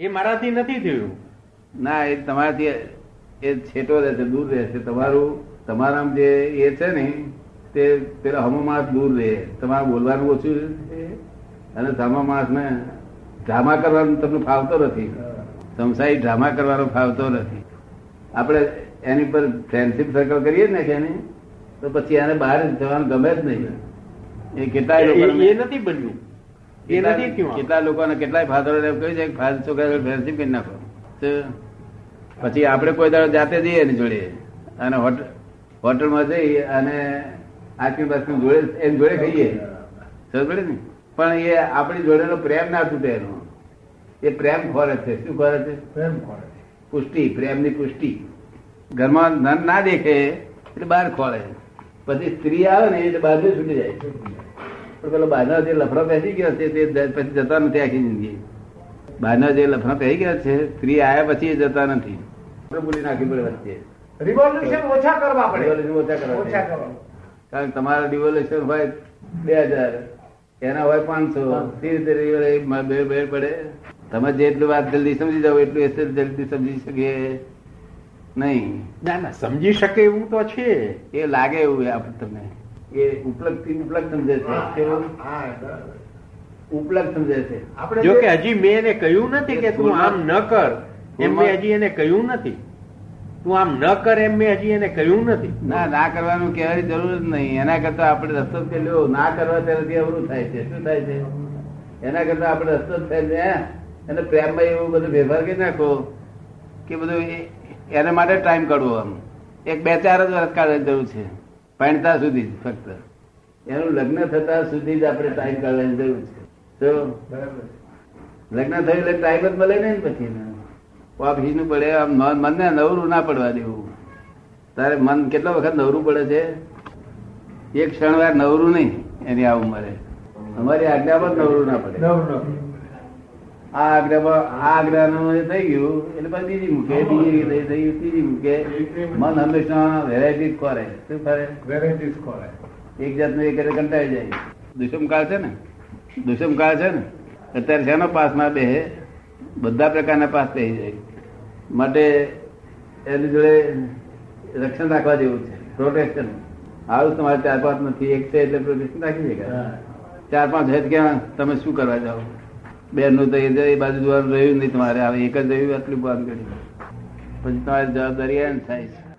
એ મારાથી નથી થયું. ના એ તમારાથી એ છેટો રહેશે દૂર રહેશે. તમારું તમારા જે એ છે ને તે પેલા હમો માસ દૂર રહે. તમારે બોલવાનું ઓછું અને અને માસ ને ડ્રામા કરવાનું તમને ફાવતો નથી. સંસારી ડ્રામા કરવાનો ફાવતો નથી. આપણે એની પર ફ્રેન્ડશીપ સર્કલ કરીએ ને કે એની તો પછી એને બહાર જવાનું ગમે જ નહીં. એ કેટલાય એ- લોકો એ નથી બન્યું. કેટલા લોકોને કેટલાય ફાધરો એમ કહ્યું છે ફાધર છોકરા ફ્રેન્ડશીપ કરી નાખો. પછી આપણે કોઈ દાડો જાતે જઈએ એની જોડે. અને હોટલમાં જઈ અને આઈસ્ક્રીમ બાસ્ક્રીમ જોડે એની જોડે ખાઈએ. સમજ ને? પણ એ આપણી જોડેનો પ્રેમ ના તૂટે એનો. એ પ્રેમ ખોરે છે. શું ખોરે છે? પ્રેમ ખોરે પુષ્ટિ પ્રેમની પુષ્ટિ. ઘરમાં ધન ના દેખે એટલે બહાર ખોરે પછી સ્ત્રી આવે ને એટલે બહાર છૂટી જાય. પણ પેલો બહારના જે લફડો પહેરી ગયો છે તે પછી જતા નથી આખી જિંદગી. બહારના જે લફડા પહેરી ગયા છે સ્ત્રી આવ્યા પછી એ જતા નથી. બોલી નાખી પડે વચ્ચે. રિવોલ્યુશન ઓછા કરવા પડે. ઓછા કરવા કારણ કે તમારા ડિવોલ્યુશન હોય બે હજાર એના હોય પાંચસો. બે બે પડે. તમે જેટલું વાત જલ્દી સમજી જાવ એટલું એસે જલ્દી સમજી શકીએ નહીં. ના ના સમજી શકે એવું તો છે. એ લાગે એવું આપણે તમને. એ ઉપલબ્ધ ઉપલબ્ધ સમજે છે. ઉપલબ્ધ સમજે છે. આપણે જો કે હજી મેં એને કહ્યું નથી કે તું આમ ન કર એમ મેં હજી એને કહ્યું નથી. તું આમ ન કર એમ મેં હજી એને કહ્યું નથી. ના ના કરવાનું કહેવાની જરૂર જ નહીં. એના કરતા આપણે રસ્તો લ્યો ના કરવા ત્યારથી અવરું થાય છે. શું થાય છે? એના કરતા આપણે રસ્તો જ થાય? અને પ્રેમમાં એવું બધું વ્યવહાર કરી નાખો કે બધું એના માટે ટાઈમ કાઢવો આમ. એક બે ચાર જ વર્ષ કાઢવાની જરૂર છે. પૈણતા સુધી જ ફક્ત. એનું લગ્ન થતા સુધી જ આપણે ટાઈમ કાઢવાની જરૂર છે. તો લગ્ન થયું એટલે ટાઈમ જ મળે ને પછી ઓફિસનું પડે આમ મન- મનને નવરું ના પડવા દેવું. તારે મન કેટલો વખત નવરું પડે છે? એક ક્ષણ વાર નવરું નહીં એની આ ઉંમરે. અમારી આજ્ઞામાં નવરું ના પડે. આ નું આ થઈ ગયું. એટલે પછી બીજી મૂકે બીજી થઈ ગયું ત્રીજી મૂકે. મન હંમેશા વેરાયટી ખોરે શું ખરે વેરાયટી ખોરે એક જાતનું એ કરે કંટાળી જાય. દુષ્મ કાળ છે ને? દુષ્મ કાળ છે ને? અત્યારે શેનો પાસ ના બે બધા પ્રકારના પાસ થઈ જાય. માટે એની જોડે રક્ષણ રાખવા જેવું છે. પ્રોટેક્શન આવું તમારે ચાર પાંચ નથી એક છે એટલે પ્રોટેક્શન રાખી શકાય. ચાર પાંચ હોય ક્યાં તમે શું કરવા જાઓ? બેનનું તો એ બાજુ જોવાનું રહ્યું નહીં, તમારે આવે એક જ રહ્યું આટલું બંધ કરી. પછી તમારી જવાબદારી એમ થાય છે.